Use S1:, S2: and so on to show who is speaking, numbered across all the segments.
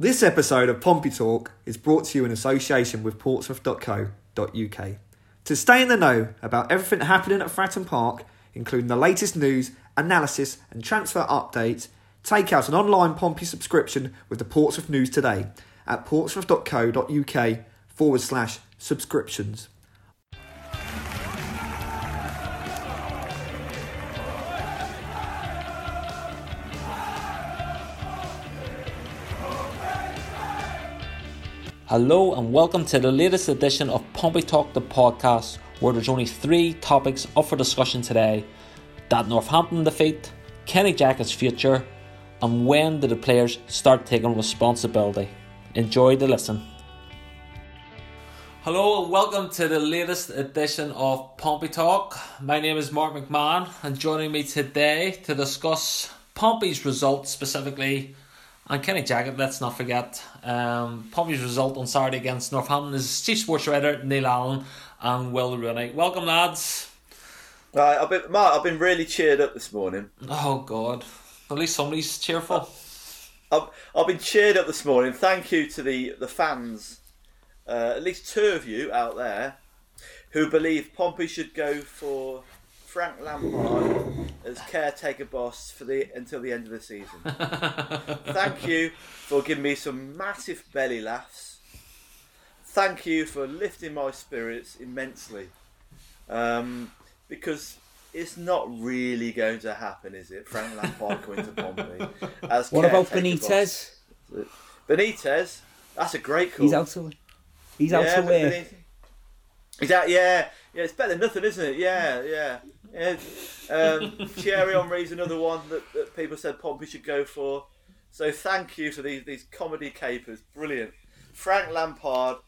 S1: This episode of Pompey Talk is brought to you in association with portsmouth.co.uk. To stay in the know about everything happening at Fratton Park, including the latest news, analysis, and transfer updates, take out an online Pompey subscription with the Portsmouth News today at portsmouth.co.uk forward slash subscriptions.
S2: Hello and welcome to the latest edition of Pompey Talk the podcast, where there's only three topics up for discussion today: that Northampton defeat, Kenny Jackett's future, and when do the players start taking responsibility. Enjoy the listen. Hello and welcome to the latest edition of Pompey Talk. My name is Mark McMahon, and joining me today to discuss Pompey's results specifically and Kenny Jackett, let's not forget. Um, Pompey's result on Saturday against Northampton is Chief Sports Writer Neil Allen and Will Rooney. Welcome, lads.
S3: Right, I've been Mark. I've been really cheered up this morning.
S2: Oh God, at least somebody's cheerful.
S3: I've, I've been cheered up this morning. Thank you to the the fans, uh, at least two of you out there, who believe Pompey should go for Frank Lampard as caretaker boss for the until the end of the season. Thank you for giving me some massive belly laughs. Thank you for lifting my spirits immensely. Um, because it's not really going to happen, is it? Frank Lampard coming to Pompey. As
S4: What about Benitez?
S3: boss. Benitez, that's a great call.
S4: He's out to win. he's out to
S3: but
S4: wear.
S3: Benitez- He's out, yeah, yeah. It's better than nothing, isn't it? Yeah, yeah. Yeah. Um, Thierry Henry's another one that, that people said Pompey should go for. So thank you for these these comedy capers. Brilliant. Frank Lampard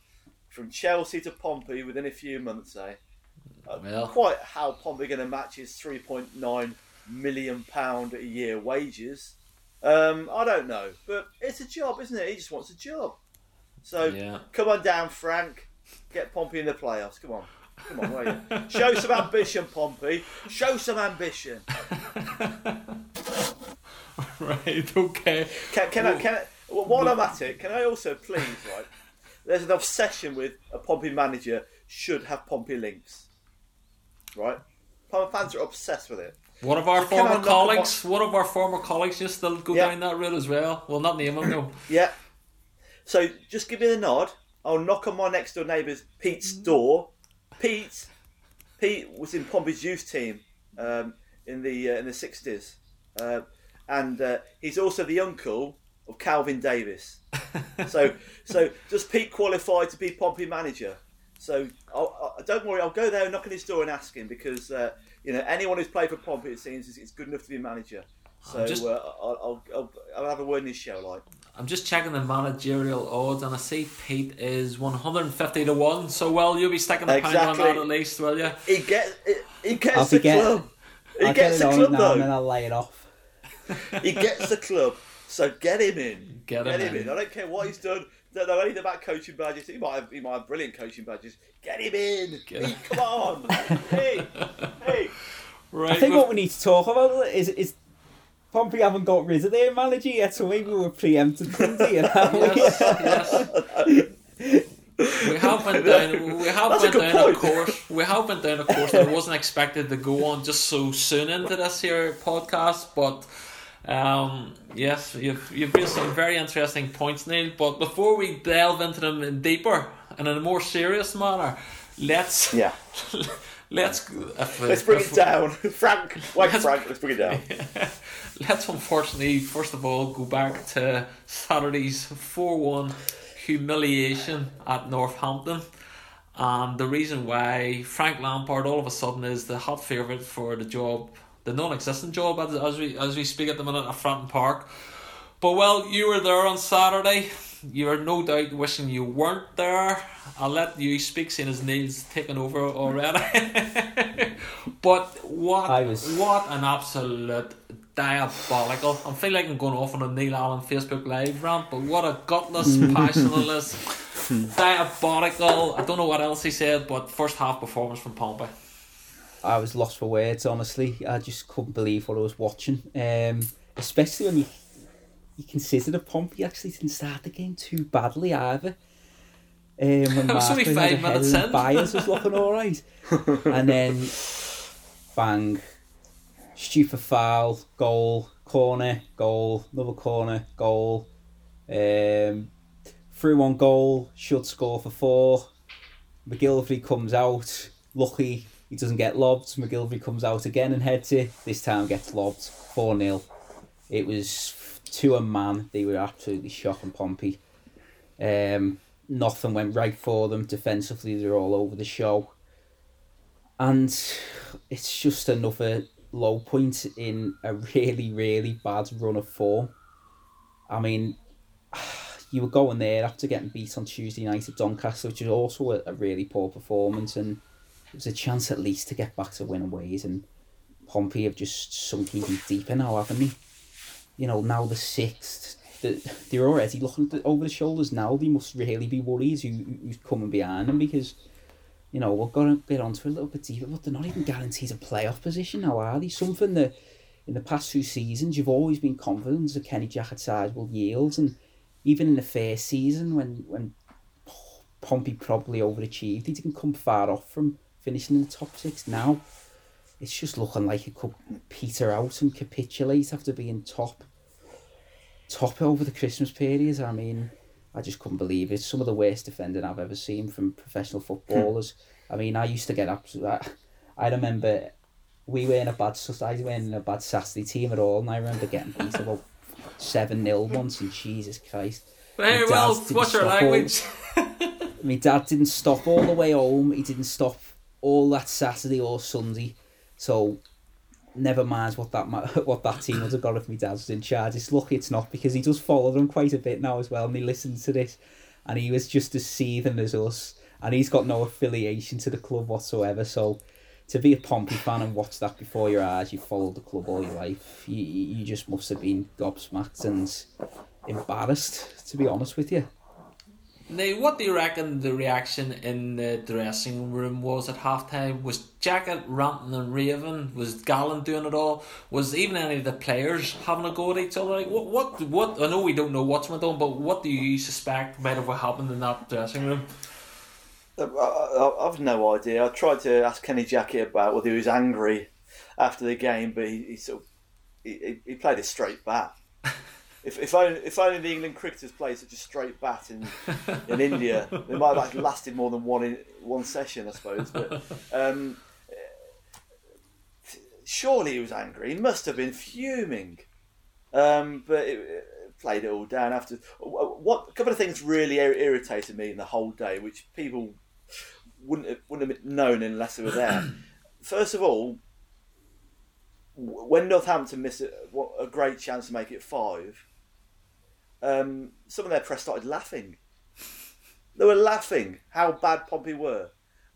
S3: from Chelsea to Pompey within a few months, eh? Uh,
S2: Well.
S3: Quite how Pompey going to match his three point nine million pound a year wages? Um, I don't know, but it's a job, isn't it? He just wants a job. So
S2: Yeah.
S3: come on down, Frank. Get Pompey in the playoffs. Come on. Come on, you? Show some ambition, Pompey. Show some ambition.
S2: right. Okay.
S3: Can, can I, can I, well, while I'm at it, can I also please, right? There's an obsession with a Pompey manager should have Pompey links. Right? Pompey fans are obsessed with it.
S2: One of our
S3: So
S2: former colleagues, one of our former colleagues, just to go
S3: Yeah.
S2: down that route as well. Well, not name him, no.
S3: Yeah. So just give me the nod. I'll knock on my next door neighbour's Pete's mm. door. Pete, Pete was in Pompey's youth team um, in the uh, in the sixties, uh, and uh, he's also the uncle of Calvin Davis. so so does Pete qualify to be Pompey manager? So I'll, i don't worry, I'll go there and knock on his door and ask him because uh, you know anyone who's played for Pompey it seems is, is good enough to be manager. So
S2: just-
S3: uh, I'll, I'll, I'll, I'll have a word in his show like.
S2: I'm just checking the managerial odds, and I see Pete is 150 to one. So, well, you'll be sticking a pound on that at least, will you?
S3: He gets he, he gets
S4: I'll
S3: the
S4: forget-
S3: club. He
S4: I'll
S3: gets
S4: get
S3: the club
S4: now and then. I'll lay it off.
S3: He gets the club. So get him in.
S2: Get him in.
S3: I don't care what he's done. Don't know anything about coaching badges. He might have he might have brilliant coaching badges. Get him in.
S2: Get
S3: Pete, come on. hey, hey.
S2: Right.
S4: I think
S2: we've-
S4: what we need to talk about is is Pompey haven't got rid of their manager yet, so maybe we're preempted Clinty, you know?
S2: yes, yes. We have went down. We have
S3: That's
S2: went
S3: good
S2: down a course. We have went down a course that I wasn't expected to go on just so soon into this here podcast. But um, yes, you've you've raised some very interesting points, Neil. But before we delve into them in deeper and in a more serious manner, let's
S3: Yeah.
S2: let's if, uh,
S3: Let's bring
S2: if-
S3: it down. Frank, wait,
S2: Let's-
S3: Frank, let's bring it down.
S2: Let's unfortunately, first of all, go back to Saturday's 4 1 humiliation at Northampton. And the reason why Frank Lampard all of a sudden is the hot favourite for the job, the non existent job as, as we as we speak at the minute at Fratton Park. But well, you were there on Saturday. You are no doubt wishing you weren't there. I'll let you speak, seeing as Neil's taken over already. but what
S4: I was-
S2: what an absolute diabolical. I feel like I'm going off on a Neil Allen Facebook Live rant, but what a gutless, passionless, diabolical. I don't know what else he said, but first half performance from Pompey.
S4: I was lost for words, honestly. I just couldn't believe what I was watching. Um, especially when you you consider that the Pompey actually didn't start the game too badly either. Um, when
S2: only
S4: had
S2: five
S4: a header
S2: minutes
S4: and
S2: in.
S4: Byers was looking all right, and then bang, stupid foul, goal, corner, goal, another corner, goal. Um, through one goal, should score for four. McGillivray comes out. Lucky he doesn't get lobbed. McGillivray comes out again and heads it. This time gets lobbed. 4 0. It was to a man. They were absolutely shocking Pompey. Um, nothing went right for them. Defensively, they're all over the show. And it's just another low point in a really, really bad run of form. I mean, you were going there after getting beat on Tuesday night at Doncaster, which is also a, a really poor performance, and it was a chance at least to get back to winning ways. And Pompey have just sunk even deeper now, haven't they? You know, now the sixth, the, they're already looking over the shoulders now. They must really be worried who, who's coming behind them because, you know, we're going to get onto it a little bit deeper, but they're not even guaranteed a playoff position now, are they? Something that in the past two seasons you've always been confident that Kenny Jackett side will yield, and even in the first season when when Pompey probably overachieved, he didn't come far off from finishing in the top six. Now it's just looking like it could peter out and capitulate after being top top over the Christmas period. I mean, I just couldn't believe it. Some of the worst defending I've ever seen from professional footballers. Hmm. I mean, I used to get absolute. I, I remember we were in a bad society, we were in a bad Saturday team at all, and I remember getting beat about seven 0 once. And Jesus Christ,
S2: Very well, what's your
S4: all-
S2: language?
S4: my dad didn't stop all the way home. He didn't stop all that Saturday or Sunday. So never mind what that what that team would have got if my dad was in charge. It's lucky it's not because he does follow them quite a bit now as well, and he listens to this, and he was just as seething as us, and he's got no affiliation to the club whatsoever. So to be a Pompey fan and watch that before your eyes, you followed the club all your life. You you just must have been gobsmacked and embarrassed, to be honest with you.
S2: Now, what do you reckon the reaction in the dressing room was at halftime? Was Jackett ranting and raving? Was Gallen doing it all? Was even any of the players having a go at each other? Like, what, what, what? I know we don't know what's went on, but what do you suspect might have happened in that dressing room?
S3: Uh, I, I've no idea. I tried to ask Kenny Jackett about whether he was angry after the game, but he, he sort of he, he- he played a straight bat. If, if only if only the England cricketers played such a straight bat in in India, they might have lasted more than one in, one session, I suppose. But um, surely he was angry. He must have been fuming. Um, but it, it played it all down after. What a couple of things really ir- irritated me in the whole day, which people wouldn't have, wouldn't have known unless they were there. First of all, when Northampton missed a, a great chance to make it five, um, some of their press started laughing. They were laughing how bad Pompey were.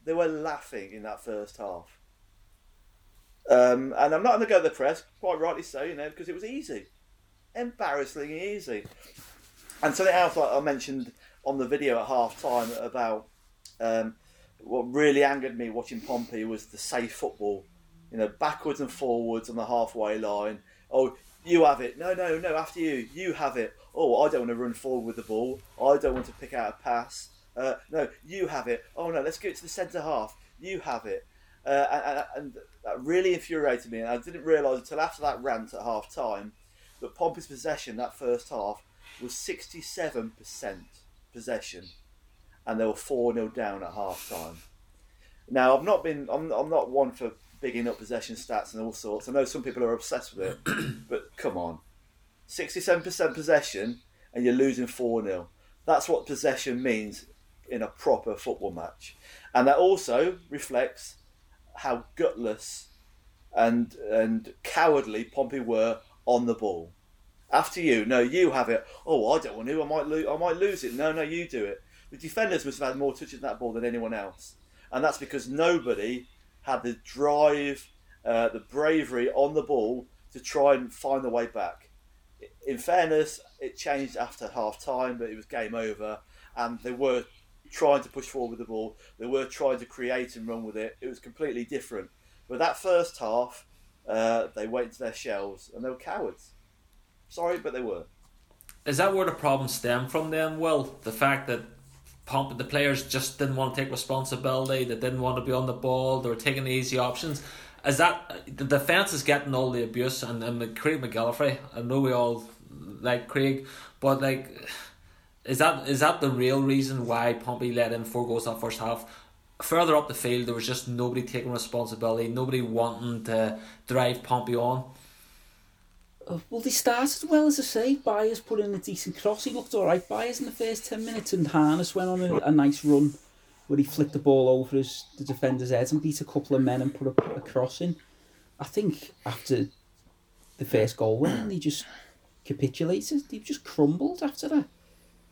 S3: They were laughing in that first half. Um, and I'm not going to go to the press, quite rightly so, you know, because it was easy, embarrassingly easy. And something else like I mentioned on the video at half time about um, what really angered me watching Pompey was the safe football, you know, backwards and forwards on the halfway line. Oh, you have it. No, no, no. After you, you have it. Oh, I don't want to run forward with the ball. I don't want to pick out a pass. Uh, no, you have it. Oh no, let's get to the centre half. You have it. Uh, and, and, and that really infuriated me. And I didn't realise until after that rant at half time that Pompey's possession that first half was 67% possession, and they were 4 0 down at half time. Now, I've not been, I'm, I'm not one for bigging up possession stats and all sorts. I know some people are obsessed with it, but come on. 67% possession, and you're losing 4 0. That's what possession means in a proper football match. And that also reflects how gutless and and cowardly Pompey were on the ball. After you, no, you have it. Oh, I don't want to. I might lose. I might lose it. No, no, you do it. The defenders must have had more touches in that ball than anyone else, and that's because nobody had the drive, uh, the bravery on the ball to try and find the way back. In fairness, it changed after half time, but it was game over, and they were trying to push forward with the ball. They were trying to create and run with it. It was completely different. But that first half, uh, they went to their shells and they were cowards. Sorry, but they were.
S2: is that where the problem stemmed from? Then, well, the fact that Pomp the players just didn't want to take responsibility, they didn't want to be on the ball, they were taking the easy options. Is that the defense is getting all the abuse and, and Craig McGillivray? I know we all like Craig, but like, is that is that the real reason why Pompey let in four goals that first half? Further up the field, there was just nobody taking responsibility, nobody wanting to drive Pompey on.
S4: Uh, well, they started well, as I say. Byers put in a decent cross. He looked all right, Byers, in the first 10 minutes, and Harness went on a, a nice run where he flicked the ball over his, the defender's head and beat a couple of men and put a, a cross in. I think after the first goal went they just capitulated. They just crumbled after that.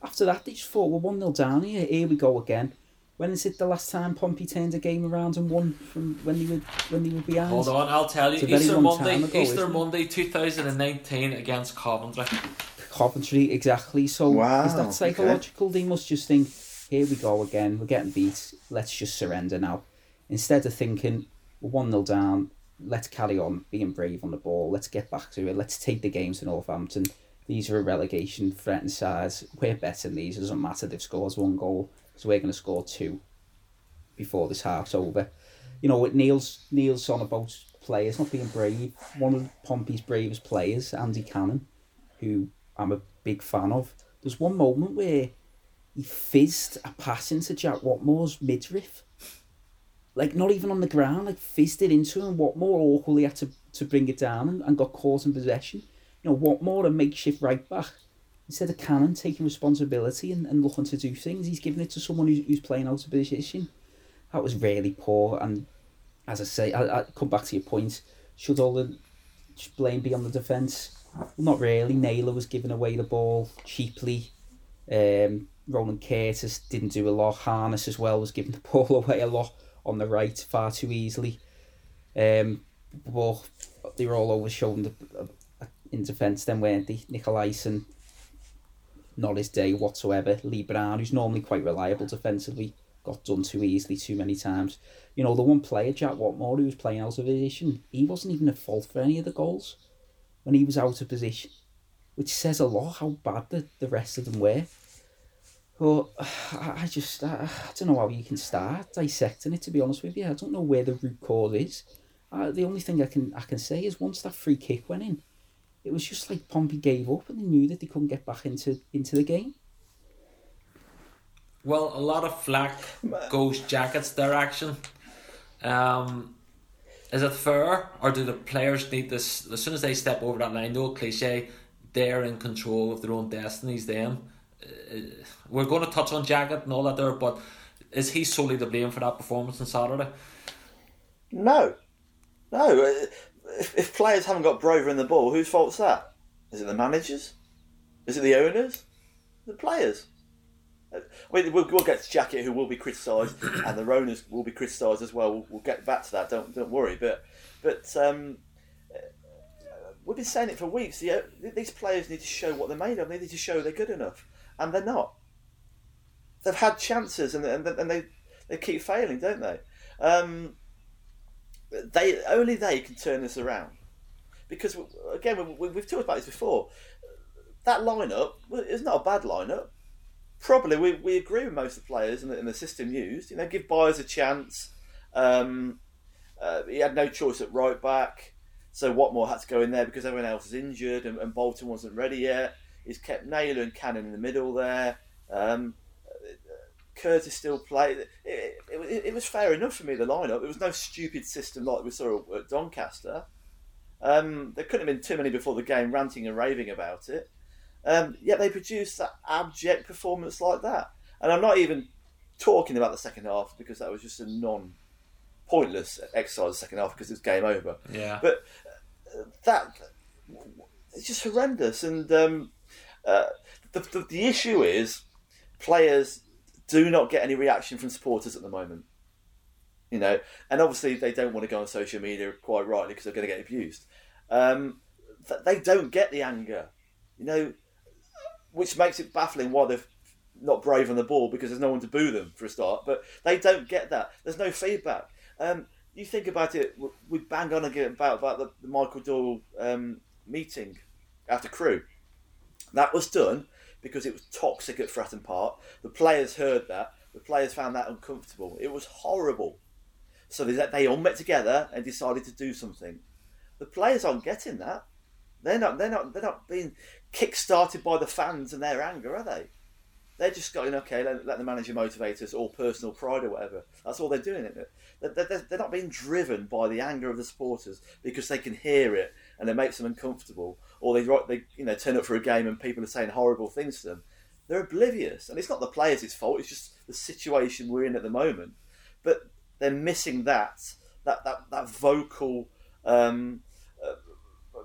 S4: After that, they just thought, we're 1 0 down here. Here we go again. When is it the last time Pompey turned a game around and won from when they were when they were behind?
S2: Hold on, I'll tell you.
S4: It's a
S2: Easter Monday,
S4: time ago,
S2: Easter? Monday, two thousand and nineteen against Coventry.
S4: Coventry, exactly. So
S3: Wow,
S4: is that
S3: okay.
S4: psychological? They must just think, here we go again, we're getting beat, let's just surrender now. Instead of thinking, we're 1 0 down, let's carry on being brave on the ball, let's get back to it, let's take the games to Northampton. These are a relegation threatened sides. We're better than these. It doesn't matter they've scored one goal, so we're going to score two before this half's over. You know, with Neil's Neil's on about players not being brave. One of Pompey's bravest players, Andy Cannon, who I'm a big fan of. There's one moment where he fizzed a pass into Jack Whatmore's midriff. Like not even on the ground, like fizzed it into him. Whatmore awkwardly had to, to bring it down and, and got caught in possession. You know, Whatmore, a makeshift right back, instead of Cannon taking responsibility and, and looking to do things, he's giving it to someone who's, who's playing out of position. That was really poor. And as I say, I, I come back to your point. Should all the blame be on the defence? Well, not really. Naylor was giving away the ball cheaply. Um, Ronan Curtis didn't do a lot. Harness as well was giving the ball away a lot on the right far too easily. Um, but they were all over showing the, uh, in defence then, weren't they? Nicolaisen, not his day whatsoever. Lee Brown, who's normally quite reliable defensively, got done too easily too many times. You know, the one player, Jack Whatmore, who was playing out of position, he wasn't even at fault for any of the goals when he was out of position, which says a lot how bad the, the rest of them were. But I just, I, I don't know how you can start dissecting it, to be honest with you. I don't know where the root cause is. Uh, the only thing I can I can say is once that free kick went in, it was just like Pompey gave up and they knew that they couldn't get back into, into the game.
S2: Well, a lot of flack goes Jackett's direction. Um, is it fair, or do the players need this? As soon as they step over that line, no cliche, they're in control of their own destinies. Then uh, we're going to touch on Jackett and all that there, but is he solely to blame for that performance on Saturday?
S3: No, no. Uh, If, if players haven't got Brover in the ball, whose fault's that? Is it the managers? Is it the owners? The players? Uh, I mean, we'll, we'll get to Jackett, who will be criticised, and the owners will be criticised as well. We'll, we'll get back to that. Don't don't worry. But but um, uh, we've been saying it for weeks. The, uh, these players need to show what they're made of. They need to show they're good enough, and they're not. They've had chances, and and, and they they keep failing, don't they? Um, they only they can turn this around because again we, we've talked about this before. That lineup is not a bad lineup. Probably we, we agree with most of the players in the, in the system used. You know, give Byers a chance. Um, uh, he had no choice at right back, so Whatmore had to go in there because everyone else is injured and, and Bolton wasn't ready yet. He's kept Naylor and Cannon in the middle there. Um, Curtis still played. It, it, it, it was fair enough for me, the lineup. It was no stupid system like we saw at Doncaster. Um, there couldn't have been too many before the game ranting and raving about it. Um, yet they produced that abject performance like that. And I'm not even talking about the second half because that was just a non pointless exercise the second half because it was game over.
S2: Yeah.
S3: But uh, that it's just horrendous. And um, uh, the, the the issue is players do not get any reaction from supporters at the moment. You know, and obviously they don't want to go on social media quite rightly because they're going to get abused. Um, th- they don't get the anger, you know, which makes it baffling why they're not brave on the ball because there's no one to boo them for a start. But they don't get that. There's no feedback. Um, you think about it. We bang on again about about the, the Michael Doyle um, meeting after Crewe. That was done because it was toxic at Fratton Park. The players heard that. The players found that uncomfortable. It was horrible. So they, they all met together and decided to do something. The players aren't getting that. They're not. They're not. They're not being kick-started by the fans and their anger, are they? They're just going, okay, let, let the manager motivate us, or personal pride, or whatever. That's all they're doing, it? They're, they're not being driven by the anger of the supporters because they can hear it and it makes them uncomfortable, or they, they you know turn up for a game and people are saying horrible things to them. They're oblivious, and it's not the players' fault. It's just the situation we're in at the moment. But they're missing that that that that vocal um, uh,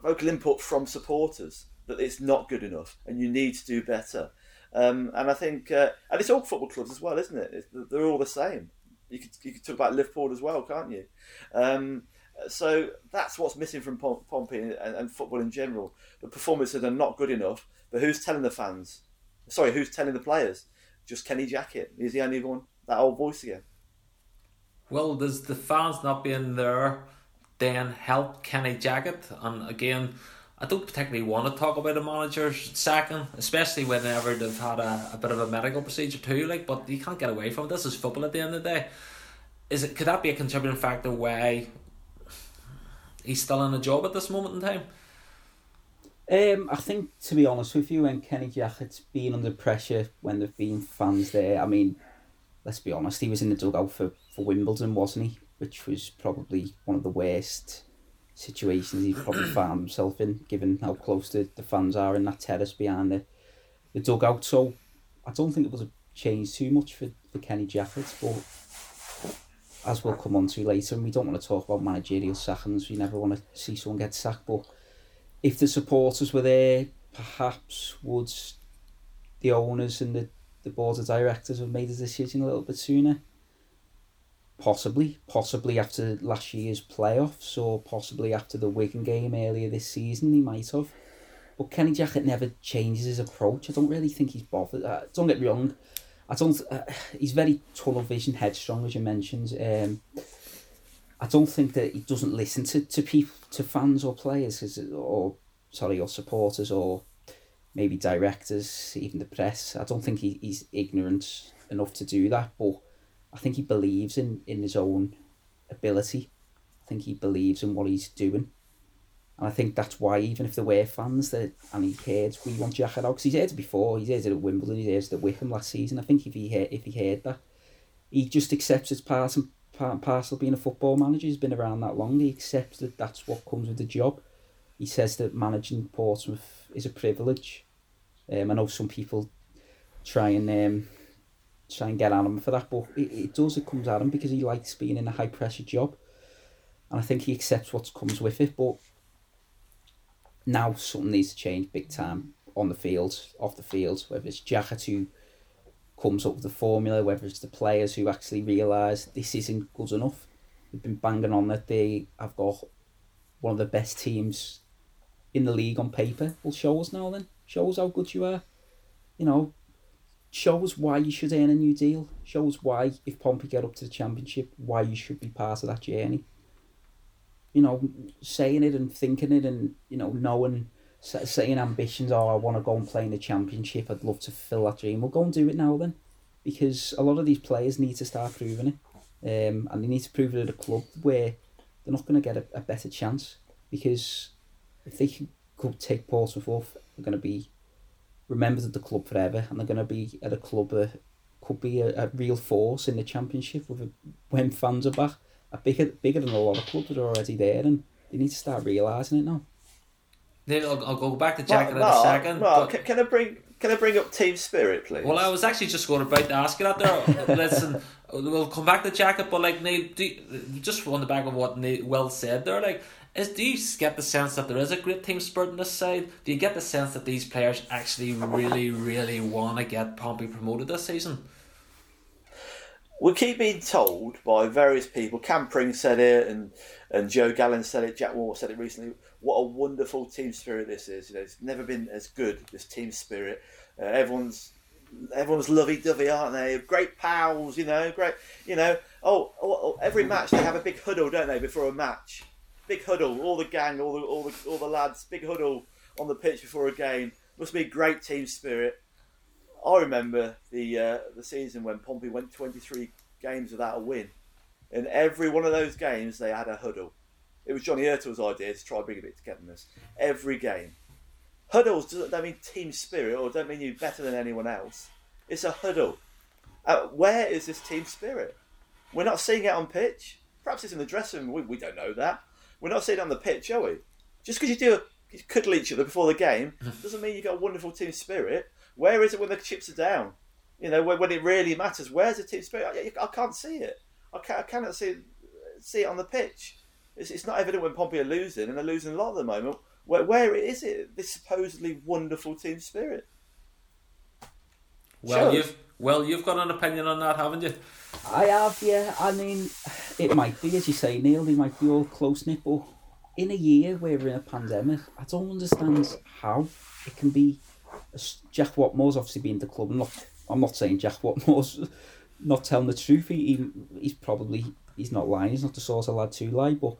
S3: vocal input from supporters that it's not good enough and you need to do better. Um, and I think, uh, and it's all football clubs as well, isn't it? It's, they're all the same. You could you could talk about Liverpool as well, can't you? Um, so that's what's missing from Pompey and, and, football in general. The performances are not good enough. But who's telling the fans? Sorry, who's telling the players? Just Kenny Jackett. He's the only one. That old voice again.
S2: Well, does the fans not being there then help Kenny Jackett? And again, I don't particularly want to talk about a manager sacking, especially whenever they've had a, a bit of a medical procedure too. Like, but you can't get away from it. This is football at the end of the day. Is it? Could that be a contributing factor why he's still in a job at this moment in time?
S4: Um, I think, to be honest with you, when Kenny Jackett's been under pressure, when there've been fans there, I mean, let's be honest, he was in the dugout for, for Wimbledon, wasn't he? Which was probably one of the worst situations he probably found himself in, given how close the, the fans are in that terrace behind the, the dugout. So I don't think it was a change too much for, for Kenny Jackett, but as we'll come on to later, and we don't want to talk about managerial sackings, we never want to see someone get sacked, but if the supporters were there, perhaps would the owners and the, the board of directors have made a decision a little bit sooner? Possibly, possibly after last year's playoffs, or possibly after the Wigan game earlier this season, he might have. But Kenny Jackett never changes his approach. I don't really think he's bothered. Uh, don't get me wrong. I don't. Uh, he's very tunnel vision, headstrong, as you mentioned. Um, I don't think that he doesn't listen to, to people, to fans or players, or sorry, or supporters, or maybe directors, even the press. I don't think he, he's ignorant enough to do that, but I think he believes in, in his own ability. I think he believes in what he's doing. And I think that's why, even if there were fans that and he heard we want Jackett out, because he's heard it before, he's heard it at Wimbledon, he's heard it at Wycombe last season. I think if he heard, if he heard that, he just accepts it's part and, part and parcel being a football manager. He's been around that long. He accepts that that's what comes with the job. He says that managing Portsmouth is a privilege. Um, I know some people try and um, try and get at him for that, but it, it does, it comes at him because he likes being in a high pressure job. And I think he accepts what comes with it, but now something needs to change big time on the field, off the field, whether it's Jackett who comes up with the formula, whether it's the players who actually realise this isn't good enough. They've been banging on that they have got one of the best teams in the league on paper. Well, show us now then. Show us how good you are. You know, show us why you should earn a new deal. Show us why, if Pompey get up to the championship, why you should be part of that journey. You know, saying it and thinking it, and you know, knowing, saying ambitions. Oh, I want to go and play in the championship. I'd love to fulfill that dream. We'll go and do it now then, because a lot of these players need to start proving it, um, and they need to prove it at a club where they're not going to get a, a better chance. Because if they could take Portsmouth off, they're going to be remembered at the club forever, and they're going to be at a club that could be a, a real force in the championship with a, when fans are back. A bigger, bigger than a lot of clubs that are already there, and they need to start realising it now.
S2: Then I'll, I'll go back to Jack
S3: in
S2: a second.
S3: but... can, can I bring can I bring up team spirit, please?
S2: Well, I was actually just going about to ask you that there. Listen, we'll come back to Jackett, but like Neil, do, just on the back of what Neil well said there, like is do you get the sense that there is a great team spirit on this side? Do you get the sense that these players actually really, really want to get Pompey promoted this season?
S3: We keep being told by various people. Cam Pring said it, and and Joe Gallen said it. Jack Moore said it recently. What a wonderful team spirit this is! You know, it's never been as good. This team spirit. Uh, everyone's everyone's lovey dovey, aren't they? Great pals, you know. Great, you know. Oh, oh, oh, every match they have a big huddle, don't they, before a match? big huddle, all the gang, all the all the all the lads, big huddle on the pitch before a game. Must be great team spirit. I remember the uh, the season when Pompey went 23 games without a win. In every one of those games, they had a huddle. It was Johnny Ertl's idea to try and bring a bit of togetherness. Every game. Huddles don't mean team spirit or don't mean you're better than anyone else. It's a huddle. Uh, where is this team spirit? We're not seeing it on pitch. Perhaps it's in the dressing room. We, we don't know that. We're not seeing it on the pitch, are we? Just because you do you cuddle each other before the game doesn't mean you've got a wonderful team spirit. Where is it when the chips are down? You know, when, when it really matters. Where's the team spirit? I, I can't see it. I, can't, I cannot see see it on the pitch. It's, it's not evident when Pompey are losing, and they're losing a lot at the moment. Where, where is it? This supposedly wonderful team spirit.
S2: Well,
S3: Shows.
S2: you've well, you've got an opinion on that, haven't you?
S4: I have, yeah. I mean, it might be, as you say, Neil, they might be all close knit, but in a year where we're in a pandemic, I don't understand how it can be. Jack Whatmore's obviously been the club. I'm not, I'm not saying Jack Whatmore's not telling the truth. He, he he's probably he's not lying. He's not the sort of lad to lie. But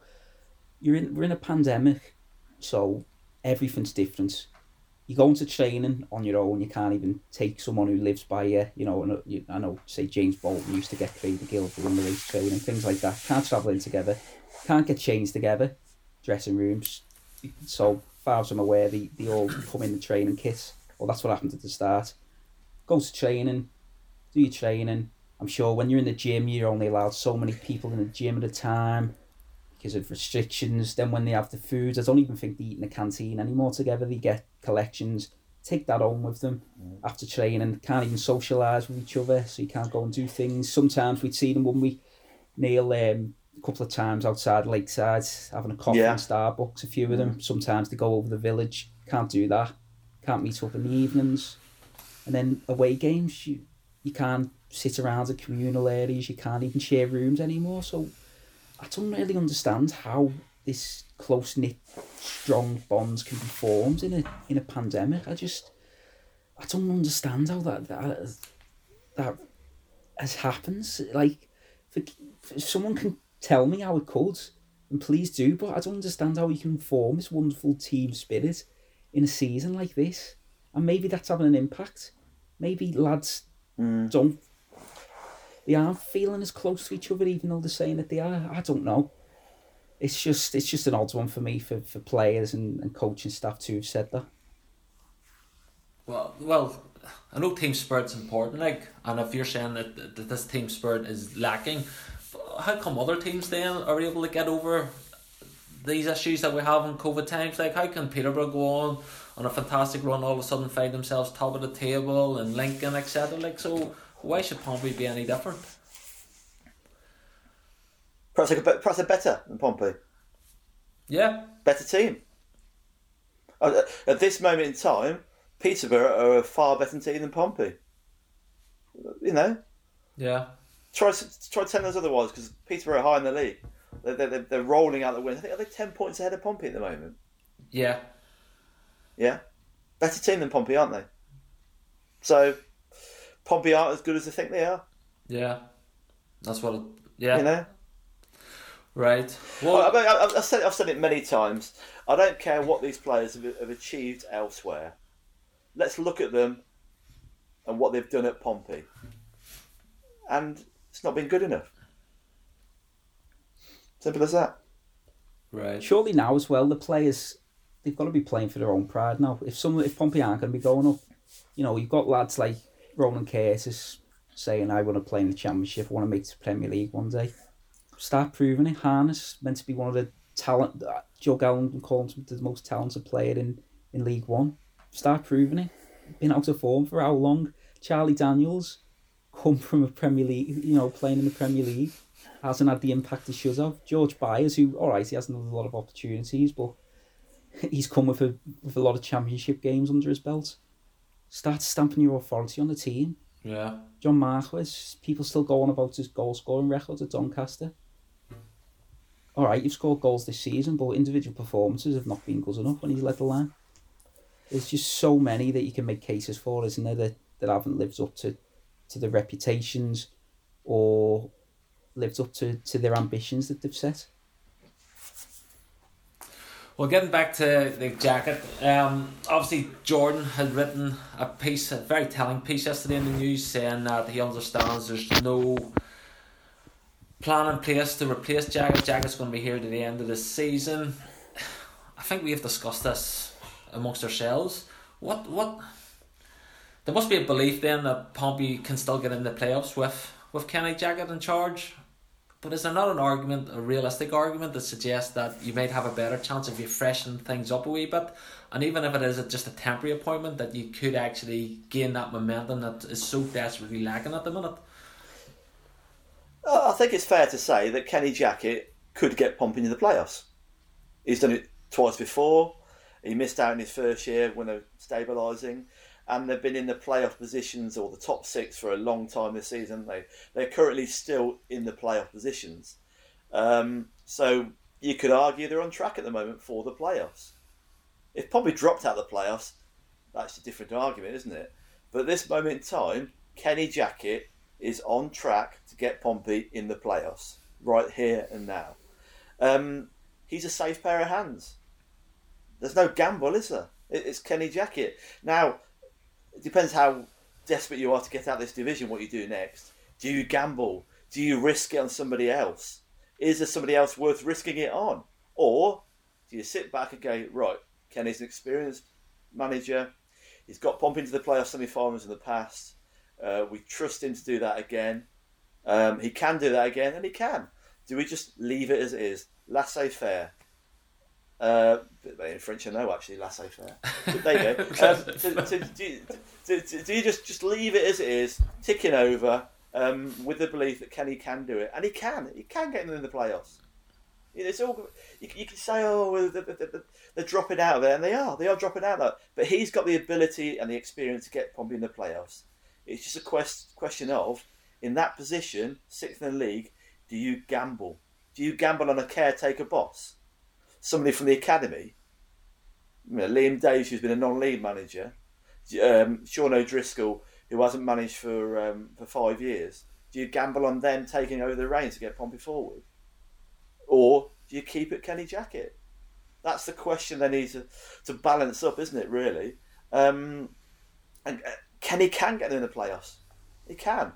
S4: you're in we're in a pandemic, so everything's different. You go into training on your own. You can't even take someone who lives by you. You know, uh, you, I know, say James Bolton used to get Craig McGill for the race training, things like that. Can't travel in together. Can't get changed together. Dressing rooms. So far as I'm aware, they, they all come in the training kit. Well, that's what happened at the start. Go to training, do your training. I'm sure when you're in the gym, you're only allowed so many people in the gym at a time because of restrictions. Then when they have the food, I don't even think they eat in the canteen anymore together. They get collections, take that home with them after training. Can't even socialise with each other, so you can't go and do things. Sometimes we'd see them when we Neil um, a couple of times outside Lakeside having a coffee
S3: Yeah.
S4: in Starbucks. A few of them. Sometimes they go over the village. Can't do that. Can't meet up in the evenings. And then away games, you you can't sit around the communal areas. You can't even share rooms anymore. So I don't really understand how this close knit, strong bonds can be formed in a in a pandemic. I just I don't understand how that that that has happens. Like, for, if someone can tell me how it could, and please do. But I don't understand how you can form this wonderful team spirit in a season like this, and maybe that's having an impact. Maybe lads hmm. don't they aren't feeling as close to each other, even though they're saying that they are. I don't know. It's just it's just an odd one for me for, for players and, and coaching staff to have said that.
S2: Well, well, I know team spirit's important, like, and if you're saying that, that this team spirit is lacking, how come other teams then are able to get over these issues that we have in COVID times? Like, how can Peterborough go on on a fantastic run, all of a sudden find themselves top of the table and Lincoln, etc. Like, so why should Pompey be any different?
S3: Perhaps, like a, perhaps they're better than Pompey.
S2: Yeah,
S3: Better team. Uh, At this moment in time, Peterborough are a far better team than Pompey. You know,
S2: yeah,
S3: try try telling us otherwise because Peterborough are high in the league. They're, they're, they're rolling out the win. I think are they ten points ahead of Pompey at the moment?
S2: yeah.
S3: Yeah, better team than Pompey, aren't they? So Pompey aren't as good as they think they are.
S2: Yeah, that's what. It, yeah,
S3: You know,
S2: right. Well,
S3: I, I've said I've said it many times. I don't care what these players have, have achieved elsewhere. Let's look at them and what they've done at Pompey, and it's not been good enough. Simple as that.
S2: right.
S4: Surely now as well, the players they've got to be playing for their own pride now. If some if Pompey aren't going to be going up, you know, you've got lads like Ronan Curtis saying, "I want to play in the Championship. I want to make the Premier League one day." Start proving it. Harness meant to be one of the talent. uh, Joe Gallen calls him the most talented player in in League One. Start proving it. Been out of form for how long? Charlie Daniels come from a Premier League, you know, playing in the Premier League, hasn't had the impact he should have. George Byers, who all right, he hasn't had a lot of opportunities, but he's come with a with a lot of championship games under his belt. Start stamping your authority on the team.
S2: Yeah,
S4: John Marquis, people still go on about his goal scoring record at Doncaster. All right, you've scored goals this season, but individual performances have not been good enough when he's led the line. There's just so many that you can make cases for, isn't there, that, that haven't lived up to, to the reputations or lived up to, to their ambitions that they've set.
S2: Well, getting back to the Jackett, um, obviously Jordan had written a piece, a very telling piece yesterday in the news, saying that he understands there's no plan in place to replace Jackett. Jackett's going to be here to the end of the season. I think we have discussed this amongst ourselves. What what? There must be a belief then that Pompey can still get in the playoffs with with Kenny Jackett in charge. But is there not an argument, a realistic argument, that suggests that you might have a better chance if you freshen things up a wee bit? And even if it is just a temporary appointment, that you could actually gain that momentum that is so desperately lacking at the minute?
S3: Uh, I think it's fair to say that Kenny Jackett could get Pompey into the playoffs. He's done it twice before. He missed out in his first year when they're stabilising and they've been in the playoff positions or the top six for a long time this season. They they're currently still in the playoff positions, um, so you could argue they're on track at the moment for the playoffs. If Pompey dropped out of the playoffs, that's a different argument, isn't it? But at this moment in time, Kenny Jackett is on track to get Pompey in the playoffs right here and now. Um, he's a safe pair of hands. There's no gamble, is there? It's Kenny Jackett. Now, it depends how desperate you are to get out of this division, what you do next. Do you gamble? Do you risk it on somebody else? Is there somebody else worth risking it on? Or do you sit back and go, right, Kenny's an experienced manager. He's got Pompey into the playoff semi-finals in the past. Uh, we trust him to do that again. Um, he can do that again, and he can. Do we just leave it as it is? Laissez-faire. Uh, in French, I know actually laissez faire. there you go. Um, do, do, do, do, you just just leave it as it is, ticking over, um, with the belief that Kenny can do it, and he can. He can get them in the playoffs. It's all you, you can say, oh, they're, they're, they're, dropping out of there, and they are. They are dropping out of there. But he's got the ability and the experience to get Pompey in the playoffs. It's just a quest, question of, in that position, sixth in the league, do you gamble? Do you gamble on a caretaker boss? Somebody from the academy, you know, Liam Davies, who's been a non-league manager, um, Sean O'Driscoll, who hasn't managed for um, for five years. Do you gamble on them taking over the reins to get Pompey forward, or do you keep it Kenny Jackett? That's the question they need to, to balance up, isn't it? Really, um, and uh, Kenny can get them in the playoffs. He can,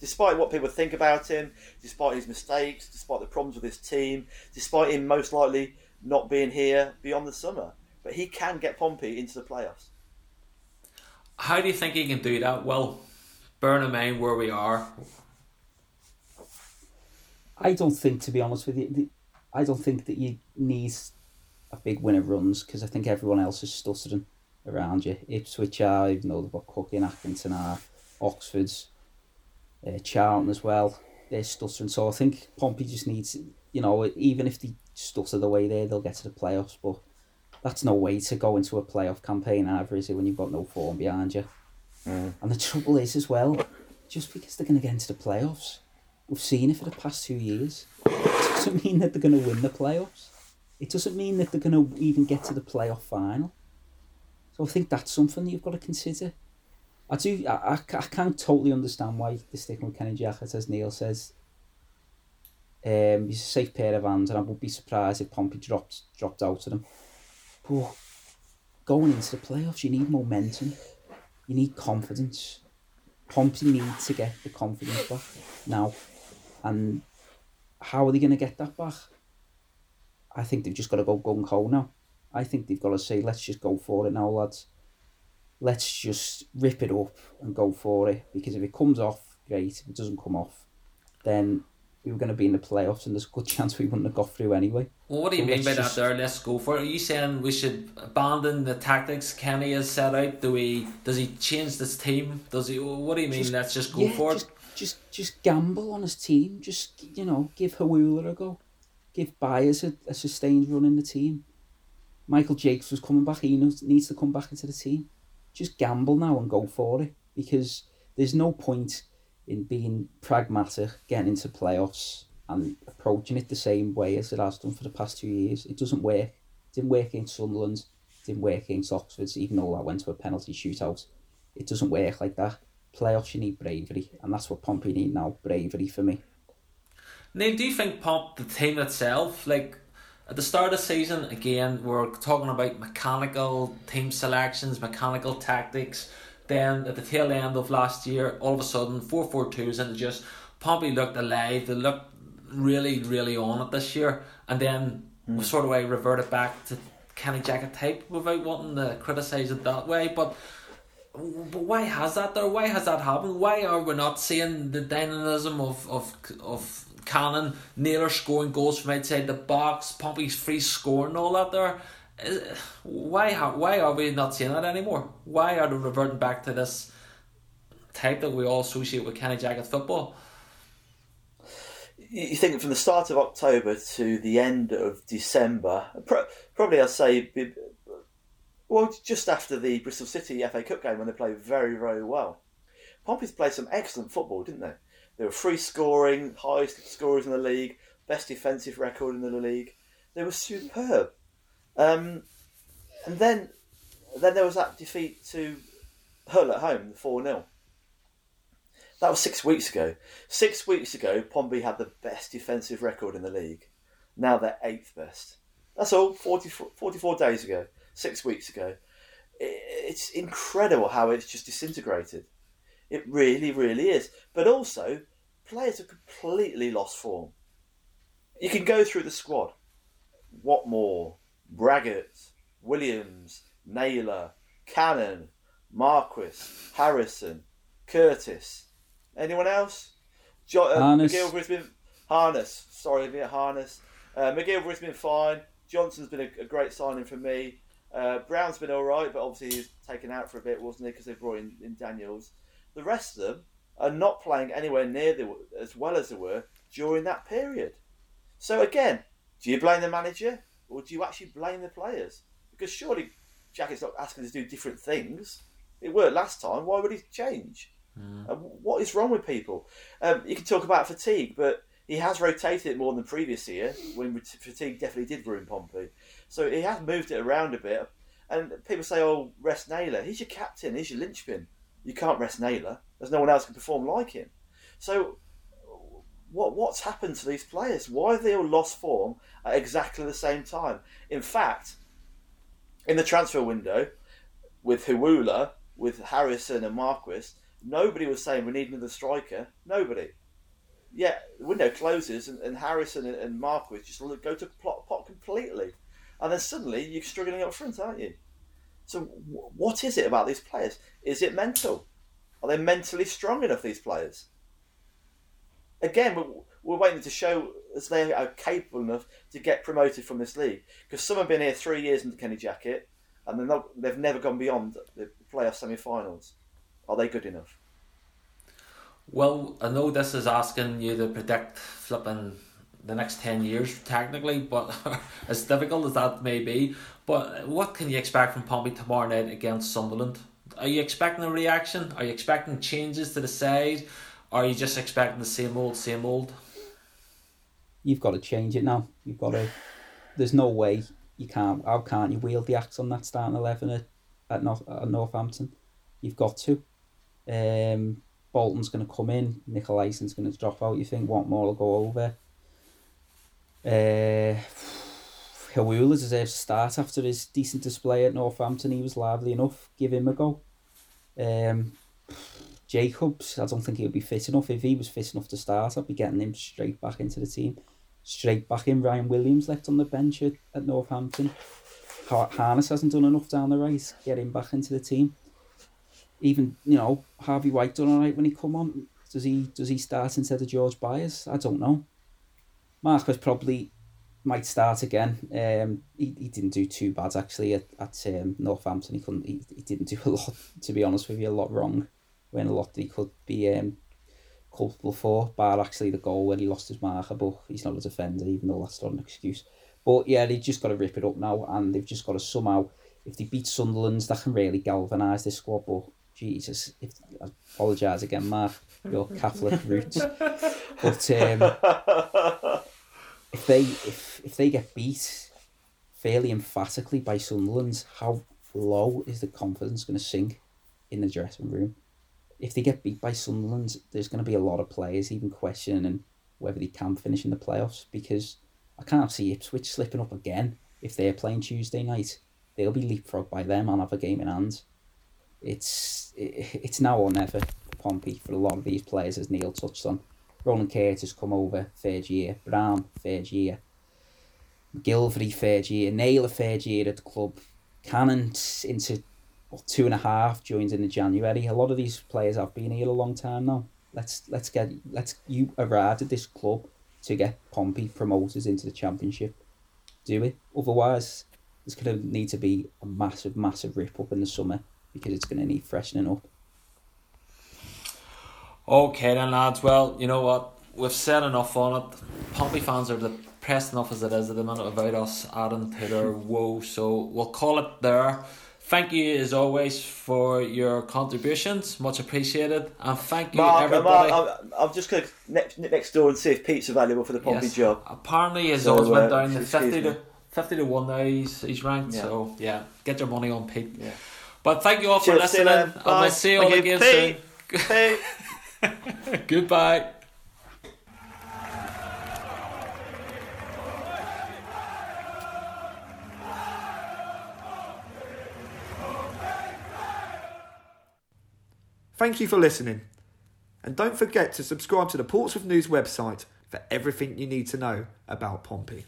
S3: despite what people think about him, despite his mistakes, despite the problems with his team, despite him most likely not being here beyond the summer. But he can get Pompey into the playoffs.
S2: How do you think he can do that? Well, bear in mind where we are.
S4: I don't think, to be honest with you, I don't think that you need a big win of runs because I think everyone else is stuttering around you. Ipswich are, even though they've got Cookie and Atkinson are, Oxford's, uh, Charlton as well, they're stuttering. So I think Pompey just needs, you know, even if they stutter the way there, they'll get to the playoffs. But that's no way to go into a playoff campaign either, is it, when you've got no form behind you? Mm. And the trouble is, as well, just because they're going to get into the playoffs, we've seen it for the past two years, it doesn't mean that they're going to win the playoffs. It doesn't mean that they're going to even get to the playoff final. So I think that's something that you've got to consider. I do. I, I, I can't totally understand why they're sticking with Kenny Jackett, as Neil says. Um, he's a safe pair of hands, and I would be surprised if Pompey dropped dropped out of them. But going into the playoffs, you need momentum. You need confidence. Pompey need to get the confidence back now. And how are they going to get that back? I think they've just got to go gung ho now. I think they've got to say, let's just go for it now, lads. Let's just rip it up and go for it. Because if it comes off, great. If it doesn't come off, then we were going to be in the playoffs, and there's a good chance we wouldn't have got through anyway.
S2: Well, what do you mean by just... that? There, let's go for it. Are you saying we should abandon the tactics Kenny has set out? Do we? Does he change this team? Does he? What do you mean? Just, let's just go
S4: yeah,
S2: for
S4: just, it. Just, just gamble on his team. Just you know, give Hawula a go. Give Byers a, a sustained run in the team. Michael Jakes was coming back. He knows, needs to come back into the team. Just gamble now and go for it because there's no point in being pragmatic, getting into playoffs and approaching it the same way as it has done for the past two years. It doesn't work. It didn't work against Sunderland. It didn't work against Oxford, even though that went to a penalty shootout. It doesn't work like that. Playoffs, you need bravery, and that's what Pompey need now. Bravery for me.
S2: Now, do you think Pomp, the team itself, like At the start of the season, again, we're talking about mechanical team selections, mechanical tactics. Then at the tail end of last year, all of a sudden, 4 4 2s and just Pompey looked alive. They looked really, really on it this year. And then hmm. we sort of way reverted back to Kenny Jackett type without wanting to criticise it that way. But but why has that there? Why has that happened? Why are we not seeing the dynamism of of of Cannon, Naylor scoring goals from outside the box, Pompey's free scoring all that there? Why why are we not seeing that anymore? Why are they reverting back to this type that we all associate with Kenny Jackett football?
S3: you think from the start of October to the end of December, pro- probably I'd say, well, just after the Bristol City FA Cup game when they played very, very well. Pompey's played some excellent football, didn't they? They were free scoring, highest scorers in the league, best defensive record in the league. They were superb. Um, and then, then there was that defeat to Hull at home, four 0 That was six weeks ago. Six weeks ago, Pompey had the best defensive record in the league. Now they're eighth best. That's all. 44, 44 days ago, six weeks ago. It's incredible how it's just disintegrated. It really, really is. But also, players have completely lost form. You can go through the squad. Whatmore, Raggett, Williams, Naylor, Cannon, Marquis, Harrison, Curtis. Anyone else? Jo- uh,
S4: Harness.
S3: McGillivray's been Harness. Sorry, Harness. Uh, McGillivray's been fine. Johnson's been a, a great signing for me. Uh, Brown's been all right, but obviously he's taken out for a bit, wasn't he? Because they brought in, in Daniels. The rest of them are not playing anywhere near the, as well as they were during that period. So again, do you blame the manager or do you actually blame the players? Because surely Jack is not asking us to do different things. It worked last time. Why would he change? Uh, what is wrong with people? Um, you can talk about fatigue, but he has rotated it more than previous year when fatigue definitely did ruin Pompey. So he has moved it around a bit. And people say, "Oh, rest Naylor. He's your captain. He's your linchpin. You can't rest Naylor. There's no one else can perform like him." So what what's happened to these players? Why have they all lost form at exactly the same time? In fact, in the transfer window, with Hiwula, with Harrison and Marquis, nobody was saying we need another striker. Nobody. Yeah, the window closes and, and Harrison and, and Marquis just go to plot pot completely, and then suddenly you're struggling up front, aren't you? So wh- what is it about these players? Is it mental? Are they mentally strong enough? These players again, we're, we're waiting to show as they are capable enough to get promoted from this league. Because some have been here three years in the Kenny Jackett, and not, they've never gone beyond the playoff semi-finals. Are they good enough?
S2: Well, I know this is asking you to predict flipping the next 10 years, technically, but as difficult as that may be. But what can you expect from Pompey tomorrow night against Sunderland? Are you expecting a reaction? Are you expecting changes to the side? Are you just expecting the same old, same old?
S4: You've got to change it now. You've got to. There's no way you can't. How can't you wield the axe on that starting eleven at at, North, at Northampton? You've got to. Um, Bolton's going to come in. Nicolaisen's going to drop out. You think what more will go over? Uh, Hiwula deserves to start after his decent display at Northampton. He was lively enough. Give him a go. Um, Jacobs, I don't think he'll be fit enough. If he was fit enough to start, I'd be getting him straight back into the team. Straight back in. Ryan Williams left on the bench at, at Northampton. Har- Harness hasn't done enough down the right. Get him back into the team. Even you know Harvey White done alright when he come on. Does he does he start instead of George Byers? I don't know. Marcus probably might start again. Um, he, he didn't do too bad actually at, at um, Northampton. He couldn't. He, he didn't do a lot. To be honest with you, a lot wrong. When a lot that he could be um, culpable for, bar actually the goal when he lost his marker. But he's not a defender, even though that's not an excuse. But yeah, they've just got to rip it up now, and they've just got to somehow. If they beat Sunderland, that can really galvanise this squad. But Jesus, if I apologise again, Mark, your Catholic roots. But um, if they if if they get beat fairly emphatically by Sunderland, how low is the confidence going to sink in the dressing room? If they get beat by Sunderland, there's going to be a lot of players even questioning whether they can finish in the playoffs because I can't see Ipswich slipping up again if they're playing Tuesday night. They'll be leapfrogged by them and have a game in hand. It's it, it's now or never for Pompey for a lot of these players, as Neil touched on. Ronan Curtis come over third year, Brown third year, Gilvery third year, Naylor third year at the club, Cannon into well, two and a half joins in the January. A lot of these players have been here a long time now. Let's let's get let's you arrived at this club to get Pompey promoters into the championship. Do it. Otherwise, there's going to need to be a massive, massive rip up in the summer because it's going to need freshening up.
S2: Okay then, lads. Well, you know what? We've said enough on it. Pompey fans are depressed enough as it is at the minute about us adding to their woe, so we'll call it there. Thank you as always for your contributions, much appreciated, and thank you
S3: Mark,
S2: everybody.
S3: Mark, I'm, I'm just going to next, next door and see if Pete's available for the Pompey
S2: Yes.
S3: job.
S2: Apparently, his
S3: So,
S2: odds went
S3: uh,
S2: down to fifty to fifty to one now. He's he's ranked,
S3: Yeah.
S2: so yeah, get your money on Pete.
S3: Yeah.
S2: But thank you all for
S3: Cheers, you
S2: listening, and we'll see you all again
S3: Pete.
S2: soon.
S3: Pete.
S2: Goodbye.
S1: Thank you for listening. And don't forget to subscribe to the Portsmouth News website for everything you need to know about Pompey.